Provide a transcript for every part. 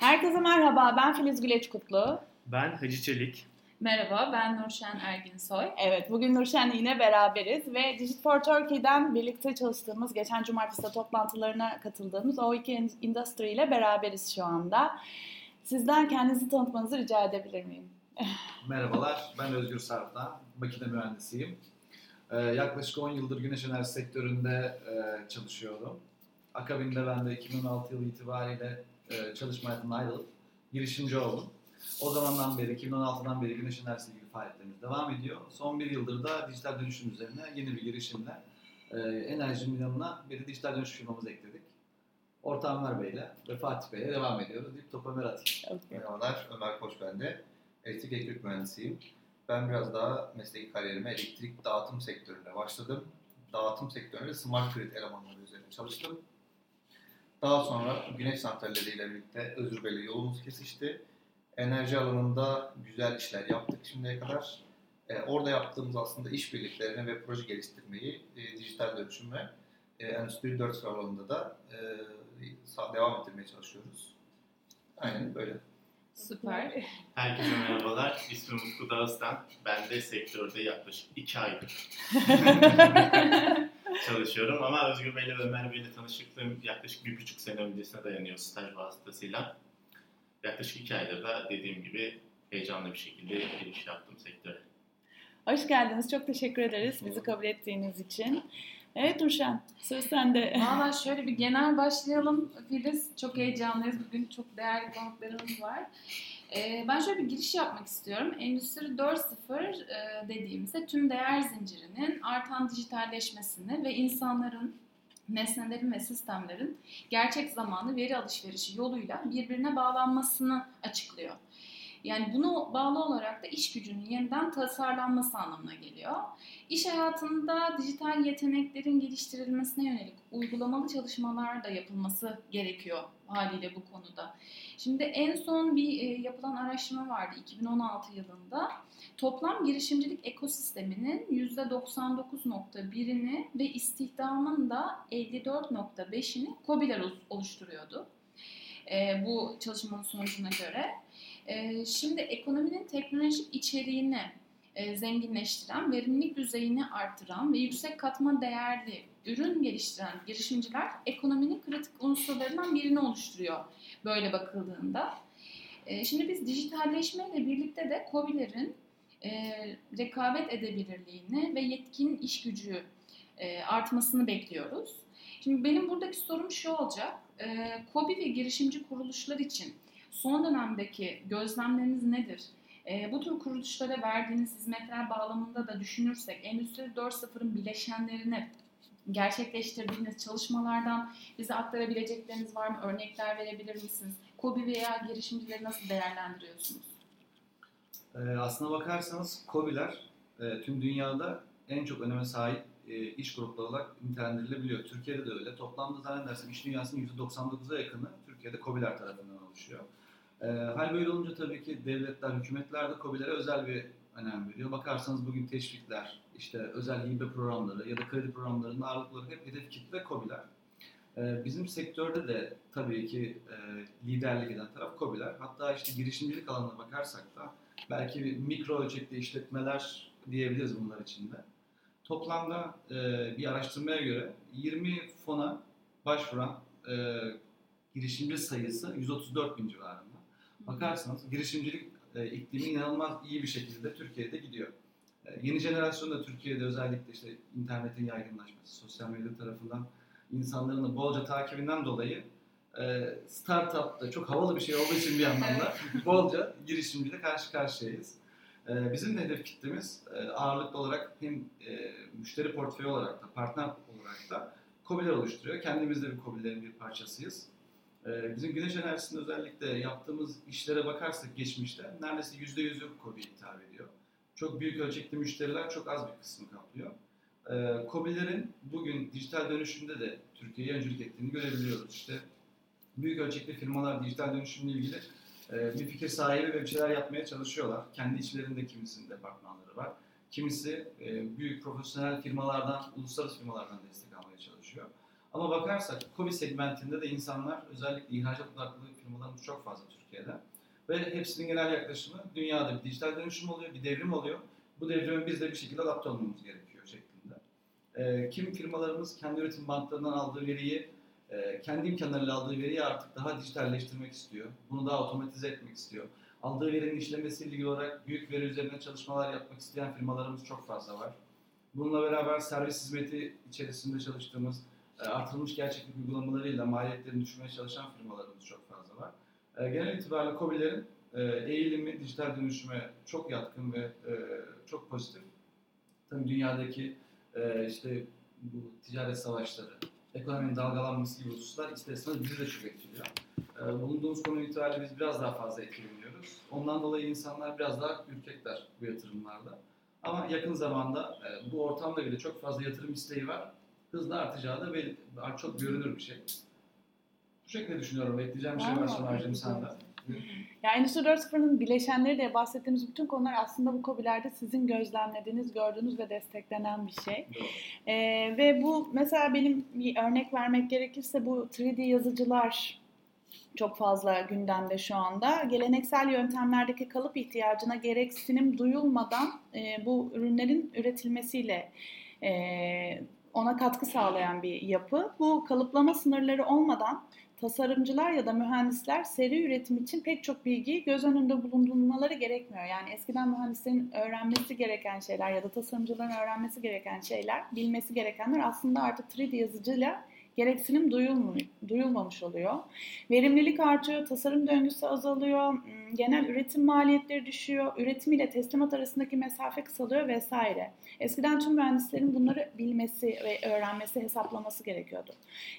Herkese merhaba, ben Filiz Güleç Kutlu. Ben Hacı Çelik. Merhaba, ben Nurşen Erginsoy. Evet, bugün Nurşen'le yine beraberiz ve Digit for Turkey'den birlikte çalıştığımız, geçen cumartesi toplantılarına katıldığımız O2 Industry ile beraberiz şu anda. Sizden kendinizi tanıtmanızı rica edebilir miyim? Merhabalar, ben Özgür Sarp'tan, makine mühendisiyim. Ee, yaklaşık 10 yıldır güneş enerji sektöründe e, çalışıyorum. Akabinde ben de 2016 yılı itibariyle e, çalışma hayatından ayrılıp girişimci oldum. O zamandan beri, 2016'dan beri güneş enerjisi ilgili faaliyetlerimiz devam ediyor. Son bir yıldır da dijital dönüşüm üzerine yeni bir girişimle e, enerjinin yanına bir de dijital dönüşüm firmamızı ekledik. Ortağım Ömer Bey'le ve Fatih Bey'le devam ediyoruz deyip topu Ömer atayım. Merhabalar, Ömer Koç ben de. Elektrik elektrik mühendisiyim. Ben biraz daha mesleki kariyerime elektrik dağıtım sektöründe başladım. Dağıtım sektöründe smart grid elemanları üzerine çalıştım. Daha sonra güneş santralleriyle birlikte Özür Bey'le yolumuz kesişti. Enerji alanında güzel işler yaptık şimdiye kadar. Ee, orada yaptığımız aslında işbirliklerini ve proje geliştirmeyi e, dijital dönüşüm ve e, Endüstri 4 alanında da e, devam ettirmeye çalışıyoruz. Aynen böyle. Süper. Herkese merhabalar. İsmim Utku Dağıstan. Ben de sektörde yaklaşık iki aydır çalışıyorum. Ama Özgür Bey'le ve Ömer Bey'le tanışıklığım yaklaşık bir buçuk sene öncesine dayanıyor staj vasıtasıyla. Yaklaşık iki aydır da dediğim gibi heyecanlı bir şekilde giriş yaptım sektöre. Hoş geldiniz. Çok teşekkür ederiz bizi kabul ettiğiniz için. Evet Nurşen, söz sende. Valla şöyle bir genel başlayalım Filiz. Çok heyecanlıyız. Bugün çok değerli konuklarımız var. Ee, ben şöyle bir giriş yapmak istiyorum. Endüstri 4.0 e, dediğimizde tüm değer zincirinin artan dijitalleşmesini ve insanların, nesnelerin ve sistemlerin gerçek zamanlı veri alışverişi yoluyla birbirine bağlanmasını açıklıyor. Yani bunu bağlı olarak da iş gücünün yeniden tasarlanması anlamına geliyor. İş hayatında dijital yeteneklerin geliştirilmesine yönelik uygulamalı çalışmalar da yapılması gerekiyor haliyle bu konuda. Şimdi en son bir e, yapılan araştırma vardı 2016 yılında. Toplam girişimcilik ekosisteminin %99.1'ini ve istihdamın da 54.5'ini COBİ'ler oluşturuyordu. E, bu çalışmanın sonucuna göre. E, şimdi ekonominin teknolojik içeriğini e, zenginleştiren, verimlilik düzeyini artıran ve yüksek katma değerli ürün geliştiren girişimciler ekonominin kritik unsurlarından birini oluşturuyor böyle bakıldığında. E, şimdi biz dijitalleşmeyle birlikte de COBİ'lerin e, rekabet edebilirliğini ve yetkin iş gücü e, artmasını bekliyoruz. Şimdi benim buradaki sorum şu olacak. E, COBİ ve girişimci kuruluşlar için son dönemdeki gözlemleriniz nedir? E, bu tür kuruluşlara verdiğiniz hizmetler bağlamında da düşünürsek Endüstri 4.0'ın bileşenlerini gerçekleştirdiğiniz çalışmalardan bize aktarabilecekleriniz var mı? Örnekler verebilir misiniz? KOBİ veya girişimcileri nasıl değerlendiriyorsunuz? Ee, aslına bakarsanız KOBİ'ler e, tüm dünyada en çok öneme sahip e, iş grupları olarak nitelendirilebiliyor. Türkiye'de de öyle. Toplamda zannedersem iş dünyasının %99'a yakını Türkiye'de KOBİ'ler tarafından oluşuyor. E, hal böyle olunca tabii ki devletler, hükümetler de COBİ'lere özel bir önem veriyor. Bakarsanız bugün teşvikler, işte özel hibe programları ya da kredi programlarının ağırlıkları hep hedef kitle COBİ'ler. E, bizim sektörde de tabii ki e, liderlik eden taraf COBİ'ler. Hatta işte girişimcilik alanına bakarsak da belki mikro ölçekli işletmeler diyebiliriz bunlar içinde. Toplamda e, bir araştırmaya göre 20 fona başvuran e, girişimci sayısı 134 bin civarında. Bakarsanız girişimcilik e, iklimi inanılmaz iyi bir şekilde Türkiye'de gidiyor. E, yeni jenerasyon da Türkiye'de özellikle işte internetin yaygınlaşması, sosyal medya tarafından insanların da bolca takibinden dolayı e, startup da çok havalı bir şey olduğu için bir yandan da bolca girişimciyle karşı karşıyayız. E, bizim de hedef kitlemiz e, ağırlıklı olarak hem e, müşteri portföyü olarak da partner olarak da COBİ'ler oluşturuyor. Kendimiz de bir COBİ'lerin bir parçasıyız. Ee, bizim güneş enerjisinde özellikle yaptığımız işlere bakarsak geçmişte neredeyse yüzde yüz yok COBİ hitap ediyor. Çok büyük ölçekli müşteriler çok az bir kısmı kaplıyor. Ee, COBİ'lerin bugün dijital dönüşümde de Türkiye'ye öncülük ettiğini görebiliyoruz. İşte büyük ölçekli firmalar dijital dönüşümle ilgili e, bir fikir sahibi ve bir şeyler yapmaya çalışıyorlar. Kendi içlerinde kimisinin departmanları var. Kimisi e, büyük profesyonel firmalardan, uluslararası firmalardan destek almaya çalışıyor. Ama bakarsak Covid segmentinde de insanlar özellikle ihracat odaklı firmalarımız çok fazla Ve hepsinin genel yaklaşımı dünyada bir dijital dönüşüm oluyor, bir devrim oluyor. Bu devrime biz de bir şekilde adapte olmamız gerekiyor şeklinde. E, kim firmalarımız kendi üretim bantlarından aldığı veriyi, e, kendi imkanlarıyla aldığı veriyi artık daha dijitalleştirmek istiyor. Bunu daha otomatize etmek istiyor. Aldığı verinin işlemesiyle ilgili olarak büyük veri üzerine çalışmalar yapmak isteyen firmalarımız çok fazla var. Bununla beraber servis hizmeti içerisinde çalıştığımız artırılmış gerçeklik uygulamalarıyla maliyetlerini düşürmeye çalışan firmalarımız çok fazla var. E, genel itibariyle COBİ'lerin e, eğilimi dijital dönüşüme çok yatkın ve e, çok pozitif. Tabii dünyadaki e, işte bu ticaret savaşları, ekonominin dalgalanması gibi hususlar ister bizi de çok etkiliyor. E, bulunduğumuz konu itibariyle biz biraz daha fazla etkileniyoruz. Ondan dolayı insanlar biraz daha ürkekler bu yatırımlarda. Ama yakın zamanda e, bu ortamda bile çok fazla yatırım isteği var. Hızla artacağı da belli, çok görünür bir şey. Bu şekilde düşünüyorum. Bekleyeceğim bir şey Var mı? varsa Mercim sende. Ya Endüstri 4.0'ın bileşenleri diye bahsettiğimiz bütün konular aslında bu COBİ'lerde sizin gözlemlediğiniz, gördüğünüz ve desteklenen bir şey. Ee, ve bu mesela benim bir örnek vermek gerekirse bu 3D yazıcılar çok fazla gündemde şu anda. Geleneksel yöntemlerdeki kalıp ihtiyacına gereksinim duyulmadan e, bu ürünlerin üretilmesiyle e, ona katkı sağlayan bir yapı. Bu kalıplama sınırları olmadan tasarımcılar ya da mühendisler seri üretim için pek çok bilgiyi göz önünde bulundurmaları gerekmiyor. Yani eskiden mühendislerin öğrenmesi gereken şeyler ya da tasarımcıların öğrenmesi gereken şeyler, bilmesi gerekenler aslında artık 3D yazıcıyla gereksinim duyulmuyor, duyulmamış oluyor. Verimlilik artıyor, tasarım döngüsü azalıyor, genel üretim maliyetleri düşüyor, üretim ile teslimat arasındaki mesafe kısalıyor vesaire. Eskiden tüm mühendislerin bunları bilmesi ve öğrenmesi, hesaplaması gerekiyordu.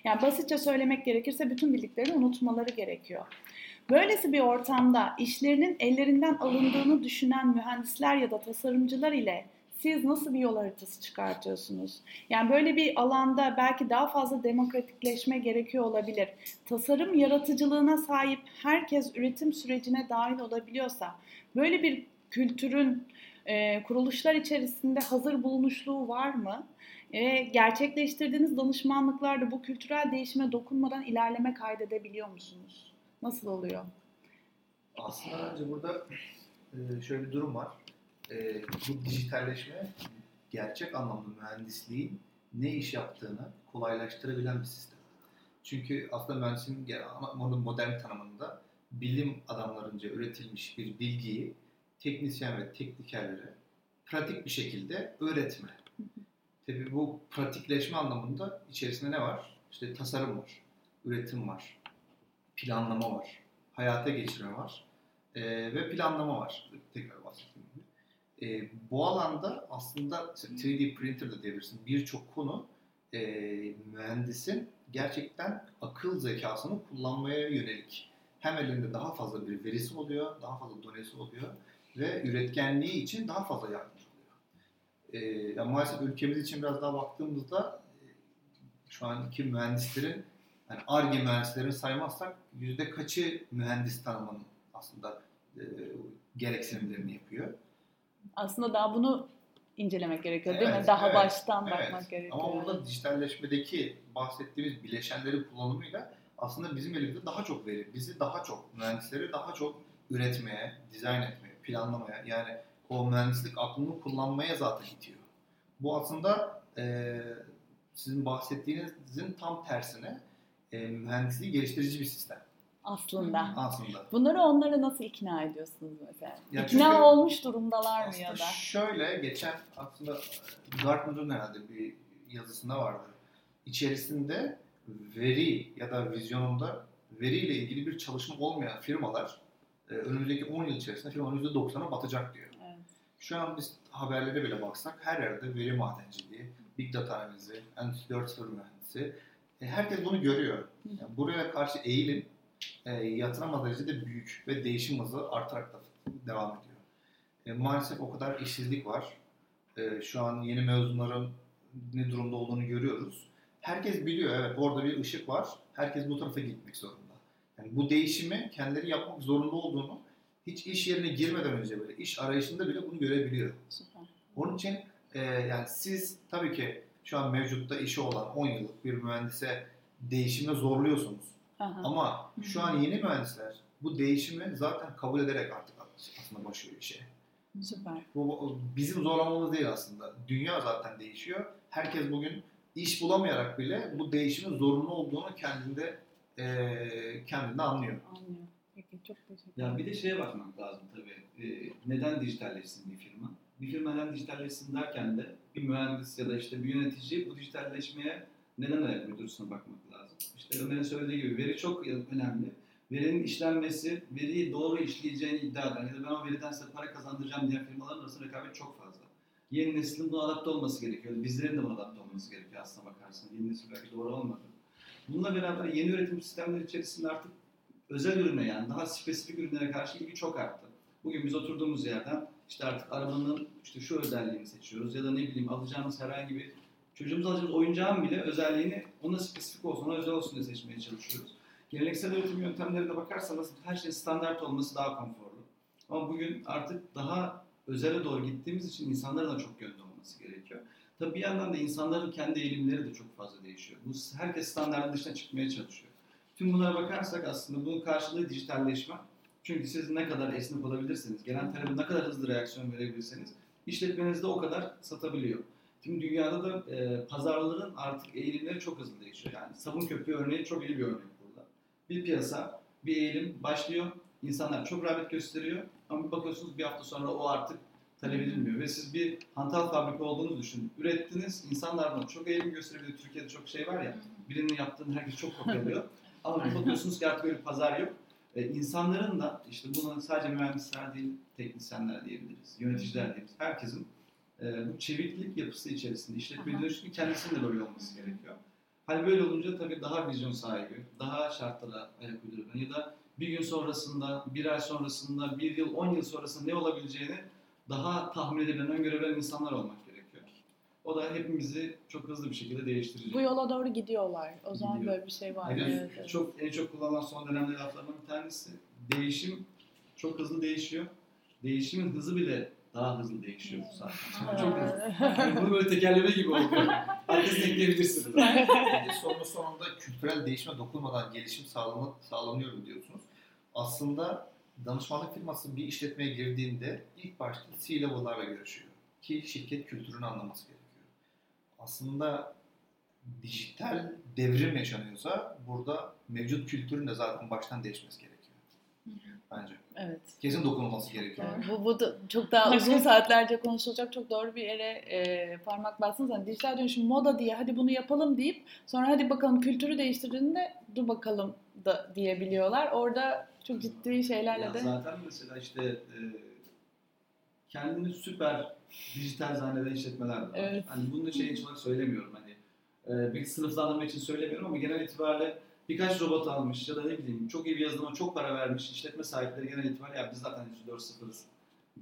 Yani basitçe söylemek gerekirse bütün bildiklerini unutmaları gerekiyor. Böylesi bir ortamda işlerinin ellerinden alındığını düşünen mühendisler ya da tasarımcılar ile siz nasıl bir yol haritası çıkartıyorsunuz? Yani böyle bir alanda belki daha fazla demokratikleşme gerekiyor olabilir. Tasarım yaratıcılığına sahip herkes üretim sürecine dahil olabiliyorsa böyle bir kültürün e, kuruluşlar içerisinde hazır bulunuşluğu var mı? Ve gerçekleştirdiğiniz danışmanlıklarda bu kültürel değişime dokunmadan ilerleme kaydedebiliyor musunuz? Nasıl oluyor? Aslında önce burada e, şöyle bir durum var. E, bu dijitalleşme gerçek anlamda mühendisliğin ne iş yaptığını kolaylaştırabilen bir sistem. Çünkü aslında ama modern tanımında bilim adamlarınca üretilmiş bir bilgiyi teknisyen ve teknikerlere pratik bir şekilde öğretme. Tabii bu pratikleşme anlamında içerisinde ne var? İşte tasarım var, üretim var, planlama var, hayata geçirme var e, ve planlama var. Tekrar gibi. E, bu alanda aslında işte 3D printer de diyebilirsin birçok konu e, mühendisin gerçekten akıl zekasını kullanmaya yönelik. Hem elinde daha fazla bir verisi oluyor, daha fazla donesi oluyor ve üretkenliği için daha fazla yardımcı oluyor. E, yani maalesef ülkemiz için biraz daha baktığımızda e, şu anki mühendislerin yani ARGE mühendislerini saymazsak yüzde kaçı mühendis tanımının aslında e, gereksinimlerini yapıyor. Aslında daha bunu incelemek gerekiyor değil mi? Evet, Daha evet, baştan evet. bakmak gerekiyor. Ama burada dijitalleşmedeki bahsettiğimiz bileşenlerin kullanımıyla aslında bizim elimizde daha çok veri, bizi daha çok, mühendisleri daha çok üretmeye, dizayn etmeye, planlamaya yani o mühendislik aklını kullanmaya zaten itiyor. Bu aslında e, sizin bahsettiğinizin tam tersine e, mühendisliği geliştirici bir sistem Aslında. aslında. Bunları onlara nasıl ikna ediyorsunuz mesela? Ya ikna çünkü olmuş durumdalar mı ya da? şöyle geçen aslında Gartner'ın herhalde bir yazısında vardı. İçerisinde veri ya da vizyonunda veriyle ilgili bir çalışma olmayan firmalar e, önümüzdeki 10 yıl içerisinde firmanın %90'a batacak diyor. Evet. Şu an biz haberlere bile baksak her yerde veri madenciliği, big data analizi, endüstri 4.0 mühendisi. E, herkes bunu görüyor. Yani buraya karşı eğilim e, yatırım derecede büyük ve değişim hızı artarak da devam ediyor. E, maalesef o kadar işsizlik var. E, şu an yeni mezunların ne durumda olduğunu görüyoruz. Herkes biliyor evet orada bir ışık var. Herkes bu tarafa gitmek zorunda. Yani bu değişimi kendileri yapmak zorunda olduğunu hiç iş yerine girmeden önce böyle iş arayışında bile bunu görebiliyor. Süper. Onun için e, yani siz tabii ki şu an mevcutta işi olan 10 yıllık bir mühendise değişime zorluyorsunuz. Aha. Ama şu an yeni mühendisler bu değişimi zaten kabul ederek artık aslında başlıyor işe. Süper. Bu, bizim zorlamamız değil aslında. Dünya zaten değişiyor. Herkes bugün iş bulamayarak bile bu değişimin zorunlu olduğunu kendinde eee kendinde anlıyor. Anlıyorum. Peki çok teşekkür Ya ederim. bir de şeye bakmak lazım tabii. Ee, neden dijitalleşsin bir firma? Bir firma neden dijitalleşsin derken de bir mühendis ya da işte bir yönetici bu dijitalleşmeye neden ayak uydurusuna bakmak lazım. İşte Ömer'in söylediği gibi veri çok önemli. Verinin işlenmesi, veriyi doğru işleyeceğini iddia eden ya da ben o veriden size para kazandıracağım diyen firmaların arasında rekabet çok fazla. Yeni neslin buna adapte olması gerekiyor. Bizlerin de buna adapte olması gerekiyor aslına bakarsan. Yeni nesil belki doğru olmadı. Bununla beraber yeni üretim sistemleri içerisinde artık özel ürüne yani daha spesifik ürünlere karşı ilgi çok arttı. Bugün biz oturduğumuz yerden işte artık arabanın işte şu özelliğini seçiyoruz ya da ne bileyim alacağımız herhangi bir çocuğumuz alacağımız oyuncağın bile özelliğini ona spesifik olsun, ona özel olsun diye seçmeye çalışıyoruz. Geleneksel üretim yöntemlerine bakarsanız her şeyin standart olması daha konforlu. Ama bugün artık daha özele doğru gittiğimiz için insanların da çok yönlü olması gerekiyor. Tabii bir yandan da insanların kendi eğilimleri de çok fazla değişiyor. Bu herkes standartın dışına çıkmaya çalışıyor. Tüm bunlara bakarsak aslında bunun karşılığı dijitalleşme. Çünkü siz ne kadar esnek olabilirseniz, gelen talebe ne kadar hızlı reaksiyon verebilirseniz işletmenizde o kadar satabiliyor. Tüm dünyada da e, pazarların artık eğilimleri çok hızlı değişiyor. Yani sabun köpüğü örneği çok iyi bir örnek burada. Bir piyasa, bir eğilim başlıyor. İnsanlar çok rağbet gösteriyor ama bir bakıyorsunuz bir hafta sonra o artık talep edilmiyor. Ve siz bir hantal fabrika olduğunuzu düşünün. Ürettiniz, insanlar buna çok eğilim gösterebiliyor. Türkiye'de çok şey var ya, birinin yaptığını herkes çok kopyalıyor. Ama bir bakıyorsunuz ki artık böyle bir pazar yok. Ee, insanların da işte bunu sadece mühendisler değil, teknisyenler diyebiliriz, yöneticiler diyebiliriz. Herkesin e, bu çeviklik yapısı içerisinde Aha. dönüşünün kendisinin de böyle olması gerekiyor. Hani böyle olunca tabii daha vizyon sahibi, daha şartlara ayak uydurulan ya da bir gün sonrasında, bir ay sonrasında, bir yıl, on yıl sonrasında ne olabileceğini daha tahmin edebilen, öngörebilen insanlar olmak gerekiyor. O da hepimizi çok hızlı bir şekilde değiştirecek. Bu yola doğru gidiyorlar. O zaman Gidiyor. böyle bir şey var. De Evet, çok en çok kullanılan son dönemde laflarından bir tanesi değişim çok hızlı değişiyor. Değişimin hızı bile daha hızlı değişiyor bu saatten. Çok hızlı. Yani bunu böyle tekerleme gibi oluyor. Arkasına ekleyebilirsiniz. Bir de sonunda kültürel değişime dokunmadan gelişim sağlama, sağlanıyor diyorsunuz. Aslında danışmanlık firması bir işletmeye girdiğinde ilk başta C-level'larla görüşüyor. Ki şirket kültürünü anlaması gerekiyor. Aslında dijital devrim yaşanıyorsa burada mevcut kültürün de zaten baştan değişmesi gerekiyor. Bence. evet. Kesin dokunulması gerekiyor. Yani bu, bu da çok daha uzun saatlerce konuşulacak çok doğru bir yere e, parmak bastınız. Yani dijital dönüşüm moda diye hadi bunu yapalım deyip sonra hadi bakalım kültürü değiştirdiğinde dur bakalım da diyebiliyorlar. Orada çok ciddi şeylerle Ya de zaten mesela işte e, kendini süper dijital zanneden işletmeler de var. Evet. Hani bunu da şey için söylemiyorum hani e, bir sınıflandırma için söylemiyorum ama genel itibariyle birkaç robot almış ya da ne bileyim çok iyi bir yazılıma çok para vermiş işletme sahipleri genel itibariyle ya biz zaten 4.0'ız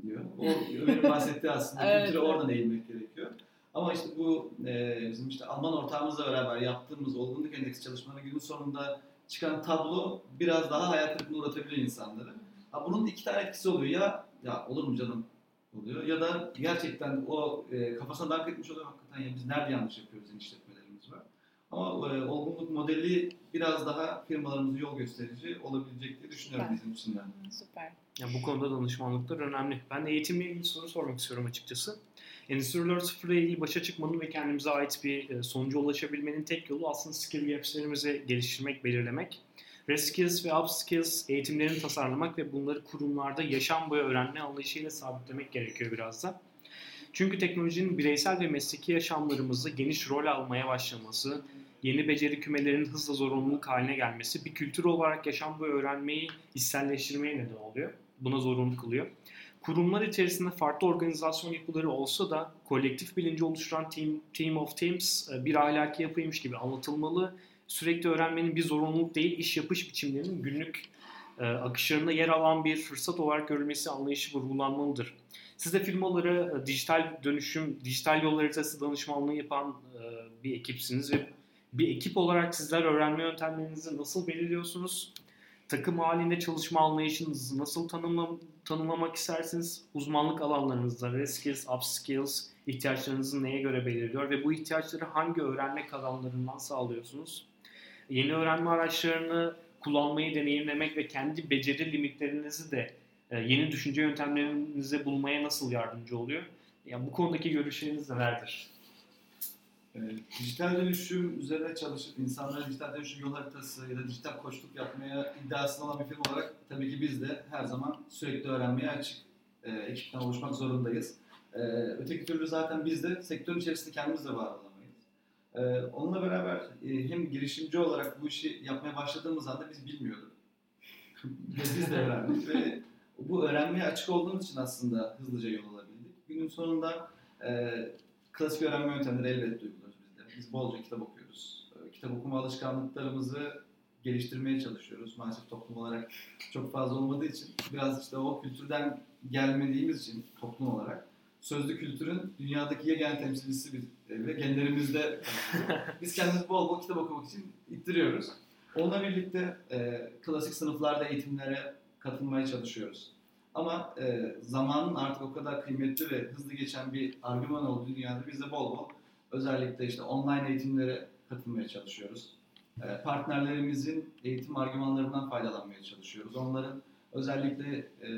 diyor. O Ömer'in bahsettiği aslında Evet, kültüre evet. oradan eğilmek gerekiyor. Ama işte bu e, bizim işte Alman ortağımızla beraber yaptığımız olgunluk endeksi çalışmanın günün sonunda çıkan tablo biraz daha hayal kırıklığına uğratabiliyor insanları. Ha, bunun iki tane etkisi oluyor. Ya ya olur mu canım oluyor ya da gerçekten o e, kafasına dank etmiş oluyor hakikaten ya biz nerede yanlış yapıyoruz yani işletmelerimiz var. Ama e, olgunluk modeli biraz daha firmalarımıza yol gösterici olabilecek diye düşünüyorum Süper. bizim için de. Süper. Ya bu konuda danışmanlıklar önemli. Ben de eğitimle ilgili soru sormak istiyorum açıkçası. Endüstri 4.0 ile ilgili başa çıkmanın ve kendimize ait bir e, sonuca ulaşabilmenin tek yolu aslında skill gaps'lerimizi geliştirmek, belirlemek. Reskills ve upskills eğitimlerini tasarlamak ve bunları kurumlarda yaşam boyu öğrenme anlayışıyla sabitlemek gerekiyor biraz da. Çünkü teknolojinin bireysel ve mesleki yaşamlarımızda geniş rol almaya başlaması, yeni beceri kümelerinin hızla zorunluluk haline gelmesi bir kültür olarak yaşam boyu öğrenmeyi içselleştirmeye neden oluyor. Buna zorunlu kılıyor. Kurumlar içerisinde farklı organizasyon yapıları olsa da kolektif bilinci oluşturan team, team of teams e, bir ahlaki yapıymış gibi anlatılmalı. Sürekli öğrenmenin bir zorunluluk değil, iş yapış biçimlerinin günlük e, akışlarında yer alan bir fırsat olarak görülmesi anlayışı vurgulanmalıdır. Siz de firmalara e, dijital dönüşüm, dijital yol haritası danışmanlığı yapan e, bir ekipsiniz ve bir ekip olarak sizler öğrenme yöntemlerinizi nasıl belirliyorsunuz? Takım halinde çalışma anlayışınızı nasıl tanımla, tanımlamak istersiniz? Uzmanlık alanlarınızda reskills, upskills ihtiyaçlarınızı neye göre belirliyor ve bu ihtiyaçları hangi öğrenme alanlarından sağlıyorsunuz? Yeni öğrenme araçlarını kullanmayı deneyimlemek ve kendi beceri limitlerinizi de yeni düşünce yöntemlerinizi bulmaya nasıl yardımcı oluyor? Ya bu konudaki görüşleriniz nelerdir? E, dijital dönüşüm üzerine çalışıp insanlara dijital dönüşüm yol haritası ya da dijital koçluk yapmaya iddiasında olan bir firma olarak tabii ki biz de her zaman sürekli öğrenmeye açık e, ekipten oluşmak zorundayız. E, öteki türlü zaten biz de sektörün içerisinde kendimiz de var olamayız. E, onunla beraber e, hem girişimci olarak bu işi yapmaya başladığımız anda biz bilmiyorduk. biz de öğrendik ve bu öğrenmeye açık olduğumuz için aslında hızlıca yol alabildik. Günün sonunda e, klasik öğrenme yöntemleri elbette uyguluyoruz biz de. Biz bolca kitap okuyoruz. E, kitap okuma alışkanlıklarımızı geliştirmeye çalışıyoruz. Maalesef toplum olarak çok fazla olmadığı için biraz işte o kültürden gelmediğimiz için toplum olarak sözlü kültürün dünyadaki yegane temsilcisi biz e, ve genlerimizde biz kendimiz bol bol kitap okumak için ittiriyoruz. Onunla birlikte e, klasik sınıflarda eğitimlere katılmaya çalışıyoruz. Ama e, zamanın artık o kadar kıymetli ve hızlı geçen bir argüman olduğu dünyada biz de bol bol özellikle işte online eğitimlere katılmaya çalışıyoruz. E, partnerlerimizin eğitim argümanlarından faydalanmaya çalışıyoruz. Onların özellikle e,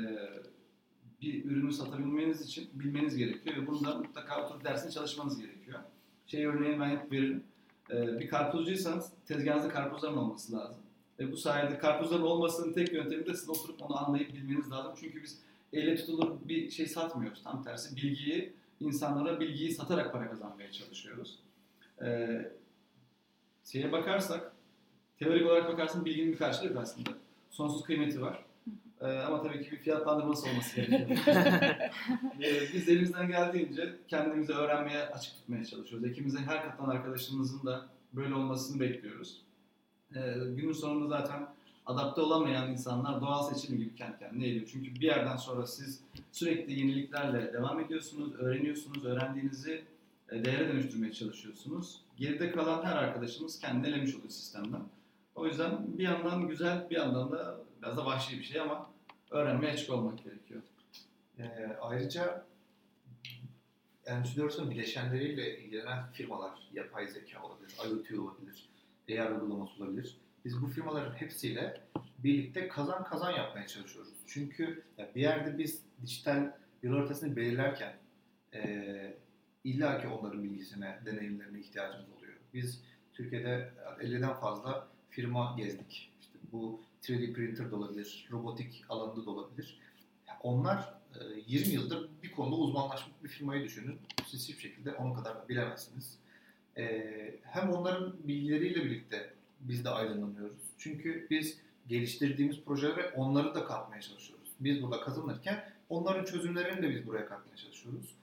bir ürünü satabilmeniz için bilmeniz gerekiyor ve bunu da mutlaka oturup dersine çalışmanız gerekiyor. Şey örneği ben hep veririm. E, bir karpuzcuysanız tezgahınızda karpuzların olması lazım. Ve bu sayede karpuzların olmasının tek yöntemi de siz oturup onu anlayıp bilmeniz lazım. Çünkü biz elle tutulur bir şey satmıyoruz. Tam tersi bilgiyi, insanlara bilgiyi satarak para kazanmaya çalışıyoruz. Ee, şeye bakarsak, teorik olarak bakarsan bilginin bir karşılığı yok aslında. Sonsuz kıymeti var. Ee, ama tabii ki bir fiyatlandırması olması gerekiyor. ee, biz elimizden geldiğince kendimizi öğrenmeye açık tutmaya çalışıyoruz. Ekibimizin her kattan arkadaşımızın da böyle olmasını bekliyoruz. Ee, günün sonunda zaten adapte olamayan insanlar doğal seçim gibi kendi kendine ediyor. Çünkü bir yerden sonra siz sürekli yeniliklerle devam ediyorsunuz, öğreniyorsunuz, öğrendiğinizi e, değere dönüştürmeye çalışıyorsunuz. Geride kalan her arkadaşımız kendini elemiş oluyor sistemden. O yüzden bir yandan güzel, bir yandan da biraz da vahşi bir şey ama öğrenmeye açık olmak gerekiyor. Ee, ayrıca Endüstri bileşenleriyle ilgilenen firmalar, yapay zeka olabilir, IoT olabilir, AR uygulaması olabilir. Biz bu firmaların hepsiyle birlikte kazan kazan yapmaya çalışıyoruz. Çünkü bir yerde biz dijital yol haritasını belirlerken e, illa ki onların bilgisine, deneyimlerine ihtiyacımız oluyor. Biz Türkiye'de 50'den fazla firma gezdik. İşte bu 3D printer da olabilir, robotik alanında da olabilir. Onlar 20 yıldır bir konuda uzmanlaşmış bir firmayı düşünün. Siz hiçbir şekilde onun kadar bilemezsiniz. Hem onların bilgileriyle birlikte biz de aydınlanıyoruz. Çünkü biz geliştirdiğimiz projelere onları da katmaya çalışıyoruz. Biz burada kazanırken onların çözümlerini de biz buraya katmaya çalışıyoruz.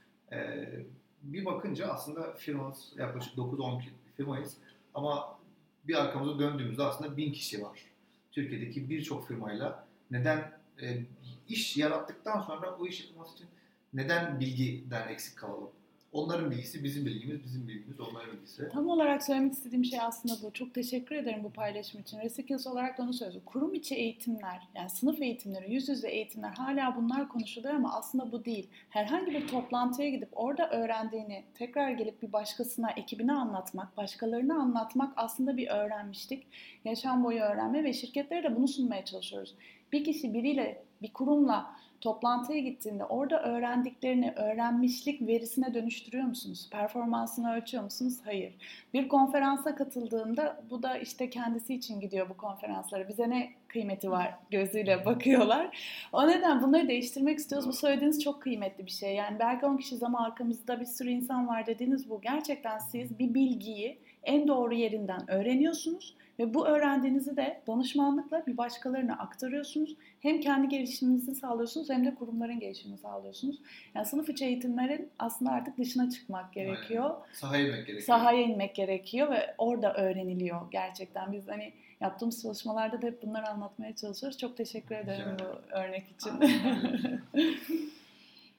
Bir bakınca aslında firmamız yaklaşık 9-10 firmayız. Ama bir arkamıza döndüğümüzde aslında 1000 kişi var. Türkiye'deki birçok firmayla neden e, iş yarattıktan sonra o iş yapılması için neden bilgiden eksik kalalım? Onların bilgisi bizim bilgimiz, bizim bilgimiz onların bilgisi. Tam olarak söylemek istediğim şey aslında bu. Çok teşekkür ederim bu paylaşım için. Resikils olarak da onu söylüyorum. Kurum içi eğitimler, yani sınıf eğitimleri, yüz yüze eğitimler hala bunlar konuşuluyor ama aslında bu değil. Herhangi bir toplantıya gidip orada öğrendiğini tekrar gelip bir başkasına, ekibine anlatmak, başkalarına anlatmak aslında bir öğrenmişlik. Yaşam boyu öğrenme ve şirketlere de bunu sunmaya çalışıyoruz. Bir kişi biriyle, bir kurumla toplantıya gittiğinde orada öğrendiklerini öğrenmişlik verisine dönüştürüyor musunuz? Performansını ölçüyor musunuz? Hayır. Bir konferansa katıldığında bu da işte kendisi için gidiyor bu konferanslara. Bize ne kıymeti var gözüyle bakıyorlar. O neden bunları değiştirmek istiyoruz. Bu söylediğiniz çok kıymetli bir şey. Yani belki 10 kişi ama arkamızda bir sürü insan var dediğiniz bu. Gerçekten siz bir bilgiyi en doğru yerinden öğreniyorsunuz ve bu öğrendiğinizi de danışmanlıkla bir başkalarına aktarıyorsunuz. Hem kendi gelişiminizi sağlıyorsunuz hem de kurumların gelişimini sağlıyorsunuz. Yani sınıf içi eğitimlerin aslında artık dışına çıkmak gerekiyor. Aynen. Sahaya inmek gerekiyor. Sahaya inmek gerekiyor ve orada öğreniliyor gerçekten. Biz hani yaptığımız çalışmalarda da hep bunları anlatmaya çalışıyoruz. Çok teşekkür ederim yani. bu örnek için.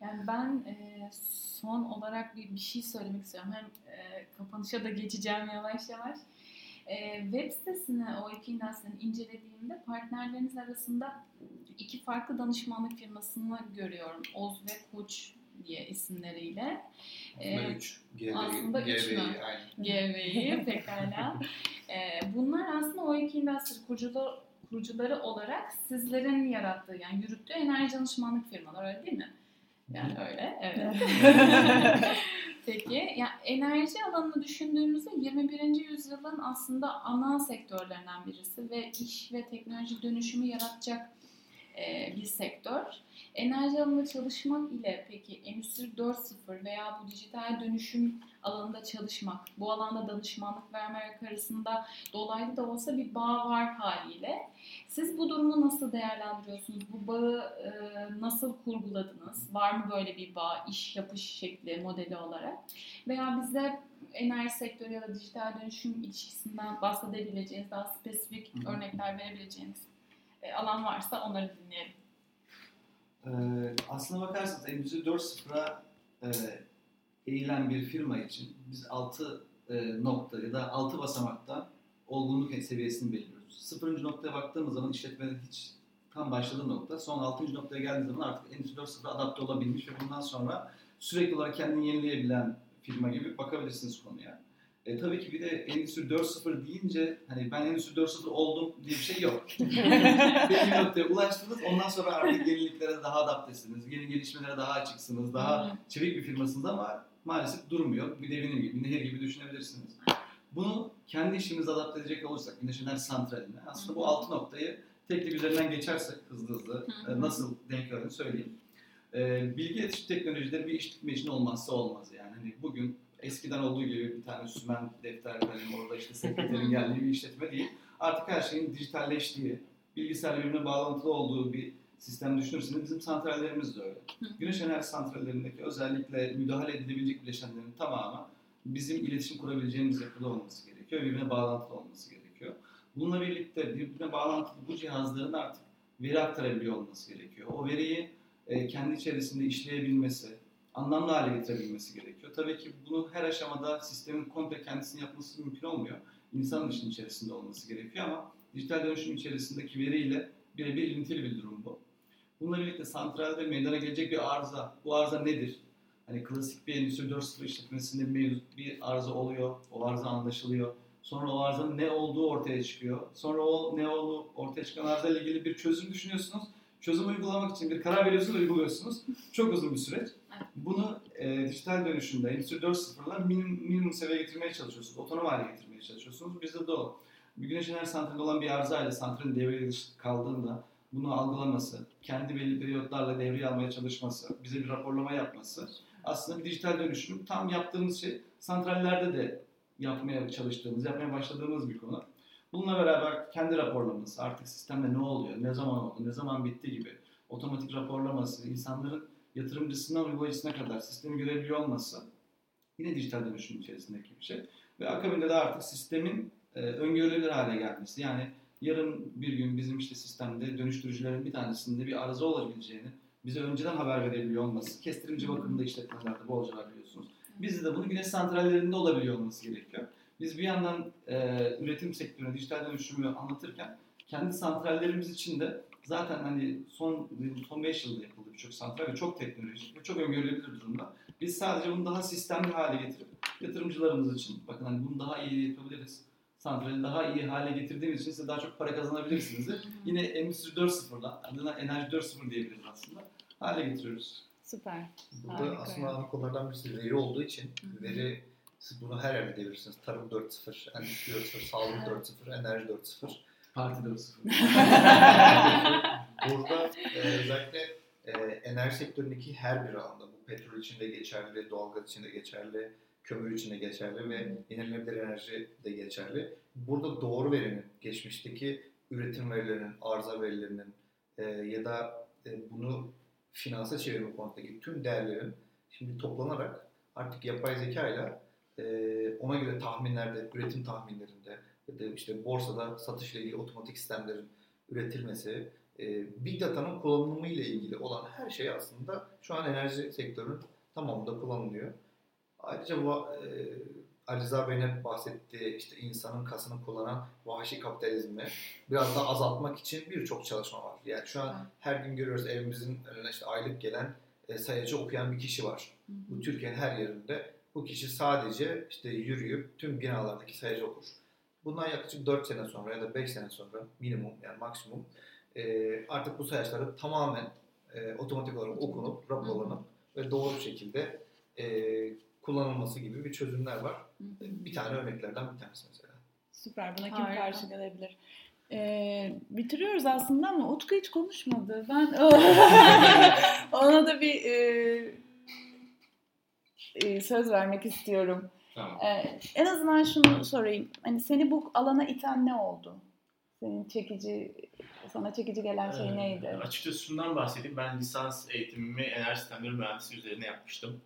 yani ben e, son olarak bir, bir şey söylemek istiyorum. Hem e, kapanışa da geçeceğim yavaş yavaş. E, web sitesini o iki industry'nin incelediğimde partnerleriniz arasında iki farklı danışmanlık firmasını görüyorum. Oz ve Koç diye isimleriyle. Aslında ee, üç. GV'yi, aslında üç mü? GV'yi pekala. ee, bunlar aslında o iki industry kurucular, kurucuları olarak sizlerin yarattığı yani yürüttüğü enerji danışmanlık firmalar öyle değil mi? Yani öyle, evet. Peki, yani enerji alanını düşündüğümüzde 21. yüzyılın aslında ana sektörlerinden birisi ve iş ve teknoloji dönüşümü yaratacak e, bir sektör. Enerji alanında çalışmak ile peki Endüstri 4.0 veya bu dijital dönüşüm alanında çalışmak, bu alanda danışmanlık vermek arasında dolaylı da olsa bir bağ var haliyle. Siz bu durumu nasıl değerlendiriyorsunuz? Bu bağı e, nasıl kurguladınız? Var mı böyle bir bağ, iş yapış şekli, modeli olarak? Veya bize enerji sektörü ya da dijital dönüşüm ilişkisinden bahsedebileceğiniz, daha spesifik örnekler verebileceğiniz e, alan varsa onları dinleyelim. Ee, aslına bakarsanız Endüstri 4.0'a e, eğilen bir firma için biz 6 e, nokta ya da 6 basamakta olgunluk seviyesini belirliyoruz. 0. noktaya baktığımız zaman işletmenin hiç tam başladığı nokta. Son 6. noktaya geldiği zaman artık Endüstri 4.0'a adapte olabilmiş ve bundan sonra sürekli olarak kendini yenileyebilen firma gibi bakabilirsiniz konuya. E, tabii ki bir de Endüstri 4.0 deyince hani ben Endüstri 4.0 oldum diye bir şey yok. Belli bir noktaya ulaştınız ondan sonra artık yeniliklere daha adaptesiniz, yeni gelişmelere daha açıksınız, daha çevik bir firmasınız ama maalesef durmuyor. Bir devinim gibi, nehir gibi düşünebilirsiniz. Bunu kendi işimize adapte edecek olursak, güneş enerji santraline aslında bu altı noktayı tek tek üzerinden geçersek hızlı hızlı Hı hı. e, nasıl denk geldiğini söyleyeyim. E, bilgi iletişim teknolojileri bir işletme için olmazsa olmaz yani. Hani bugün eskiden olduğu gibi bir tane sümen defter kalem orada işte sekreterin geldiği bir işletme değil. Artık her şeyin dijitalleştiği, bilgisayarla birbirine bağlantılı olduğu bir sistem düşünürseniz bizim santrallerimiz de öyle. Güneş enerji santrallerindeki özellikle müdahale edilebilecek bileşenlerin tamamı bizim iletişim kurabileceğimiz yapıda olması gerekiyor. Birbirine bağlantılı olması gerekiyor. Bununla birlikte birbirine bağlantılı bu cihazların artık veri aktarabiliyor olması gerekiyor. O veriyi e, kendi içerisinde işleyebilmesi, anlamlı hale getirebilmesi gerekiyor. Tabii ki bunu her aşamada sistemin komple kendisini yapması mümkün olmuyor. İnsanın işin içerisinde olması gerekiyor ama dijital dönüşüm içerisindeki veriyle birebir ilintili bir durum bu. Bununla birlikte santralde meydana gelecek bir arıza. Bu arıza nedir? Hani klasik bir Endüstri 4.0 işletmesinde mevcut bir arıza oluyor. O arıza anlaşılıyor. Sonra o arızanın ne olduğu ortaya çıkıyor. Sonra o ne olduğu ortaya çıkan arıza ile ilgili bir çözüm düşünüyorsunuz. Çözüm uygulamak için bir karar veriyorsunuz, uyguluyorsunuz. Çok uzun bir süreç. Bunu e, dijital dönüşümde Endüstri 4.0'la minimum, minimum seviyeye getirmeye çalışıyorsunuz. Otonom hale getirmeye çalışıyorsunuz. Bizde de o. Bir güneş enerji santralinde olan bir arıza ile santralin devreye dışı kaldığında bunu algılaması, kendi belli periyotlarla devreye almaya çalışması, bize bir raporlama yapması aslında bir dijital dönüşüm. Tam yaptığımız şey santrallerde de yapmaya çalıştığımız, yapmaya başladığımız bir konu. Bununla beraber kendi raporlaması, artık sistemde ne oluyor, ne zaman oldu, ne zaman bitti gibi otomatik raporlaması, insanların yatırımcısından uygulayıcısına kadar sistemi görebiliyor olması yine dijital dönüşüm içerisindeki bir şey. Ve akabinde de artık sistemin e, öngörülebilir hale gelmesi. Yani yarın bir gün bizim işte sistemde dönüştürücülerin bir tanesinde bir arıza olabileceğini bize önceden haber verebiliyor olması. Kestirimci bakımında işletmelerde bolca var biliyorsunuz. Bizde de bunu güneş santrallerinde olabiliyor olması gerekiyor. Biz bir yandan e, üretim sektörüne, dijital dönüşümü anlatırken kendi santrallerimiz için de zaten hani son son 5 yılda yapıldı birçok santral ve çok teknolojik ve çok öngörülebilir durumda. Biz sadece bunu daha sistemli hale getirip yatırımcılarımız için bakın hani bunu daha iyi yapabiliriz. Santrali daha iyi hale getirdiğimiz için size daha çok para kazanabilirsiniz. Yine Endüstri 4.0'la adına Enerji 4.0 diyebiliriz aslında. Hale getiriyoruz. Süper. Burada Harika aslında ana konulardan birisi veri olduğu için veri siz bunu her yerde devirirsiniz. Tarım 4.0, endüstri 4.0, sağlık 4.0, enerji 4.0. Parti 4.0. Burada e, özellikle e, enerji sektöründeki her bir alanda bu petrol için de geçerli, doğalgaz için de geçerli, kömür için de geçerli ve yenilenebilir enerji de geçerli. Burada doğru verinin, geçmişteki üretim verilerinin, arıza verilerinin e, ya da e, bunu finansa çevirme konusundaki tüm değerlerin şimdi toplanarak artık yapay zeka ile ona göre tahminlerde, üretim tahminlerinde ya da işte borsada satışla ilgili otomatik sistemlerin üretilmesi, e, Big Data'nın kullanımı ile ilgili olan her şey aslında şu an enerji sektörünün tamamında kullanılıyor. Ayrıca va- e, Ali Rıza Bey'in hep bahsettiği işte insanın kasını kullanan vahşi kapitalizmi biraz da azaltmak için birçok çalışma var. Yani şu an her gün görüyoruz evimizin önüne işte aylık gelen e, sayacı okuyan bir kişi var. Bu Türkiye'nin her yerinde bu kişi sadece işte yürüyüp tüm binalardaki sayacı okur. Bundan yaklaşık 4 sene sonra ya da 5 sene sonra minimum yani maksimum e, artık bu sayaçların tamamen e, otomatik olarak okunup, raporlanıp ve doğru bir şekilde e, kullanılması gibi bir çözümler var. Bir tane örneklerden bir tanesi mesela. Süper. Buna kim Harika. karşı gelebilir? Ee, bitiriyoruz aslında ama Utku hiç konuşmadı. Ben ona da bir e, e, söz vermek istiyorum. Tamam. Ee, en azından şunu sorayım. Hani seni bu alana iten ne oldu? Senin çekici, sana çekici gelen şey Ee, neydi? Açıkçası şundan bahsedeyim. Ben lisans eğitimimi enerji sistemleri mühendisliği üzerine yapmıştım.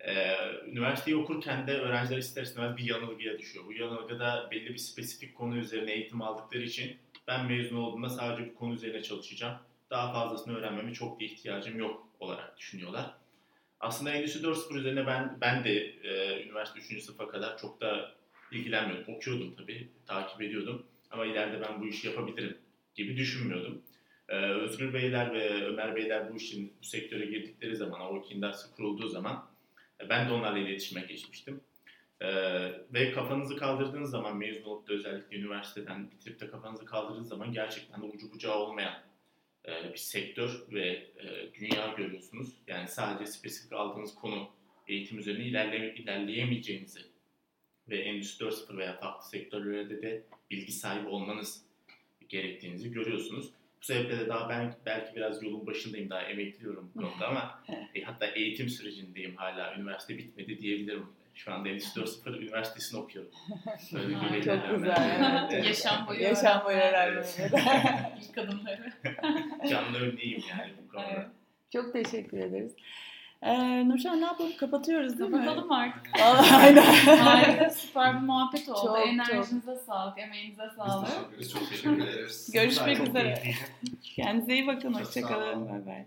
Ee, üniversiteyi okurken de öğrenciler ister istemez bir yanılgıya düşüyor. Bu yanılgıda belli bir spesifik konu üzerine eğitim aldıkları için ben mezun olduğumda sadece bu konu üzerine çalışacağım. Daha fazlasını öğrenmeme çok da ihtiyacım yok olarak düşünüyorlar. Aslında Endüstri 4.0 üzerine ben ben de e, üniversite 3. sınıfa kadar çok da ilgilenmiyordum. Okuyordum tabii, takip ediyordum. Ama ileride ben bu işi yapabilirim gibi düşünmüyordum. Ee, Özgür Beyler ve Ömer Beyler bu işin bu sektöre girdikleri zaman, Avok Industry kurulduğu zaman e, ben de onlarla iletişime geçmiştim. Ee, ve kafanızı kaldırdığınız zaman mezun olup da özellikle üniversiteden bitirip de kafanızı kaldırdığınız zaman gerçekten de ucu bucağı olmayan e, bir sektör ve e, dünya görüyorsunuz. Yani sadece spesifik aldığınız konu eğitim üzerine ilerleme, ilerleyemeyeceğinizi ve Endüstri 4.0 veya farklı sektörlerde de bilgi sahibi olmanız gerektiğinizi görüyorsunuz. Bu sebeple de daha ben belki biraz yolun başındayım, daha emekliyorum bu konuda ama e, hatta eğitim sürecindeyim hala, üniversite bitmedi diyebilirim. Şu anda Endüstri 4.0 üniversitesini okuyorum. Öyle bir Aa, Çok güzel. Evet. Yaşam boyu Yaşam boyu öğrenme. öğrenme. İlk adımları. Canlı örneğim yani bu konuda. Evet. Çok teşekkür ederiz. Ee, Nurşen ne yapalım? Kapatıyoruz değil mi? Kapatalım artık. Vallahi Aynen. Harika süper bir muhabbet oldu. Çok, Enerjinize sağlık, emeğinize Biz sağlık. Çok teşekkür ederiz. Görüşmek Çok üzere. Kendinize iyi bakın. Çok Hoşçakalın. Bay bay.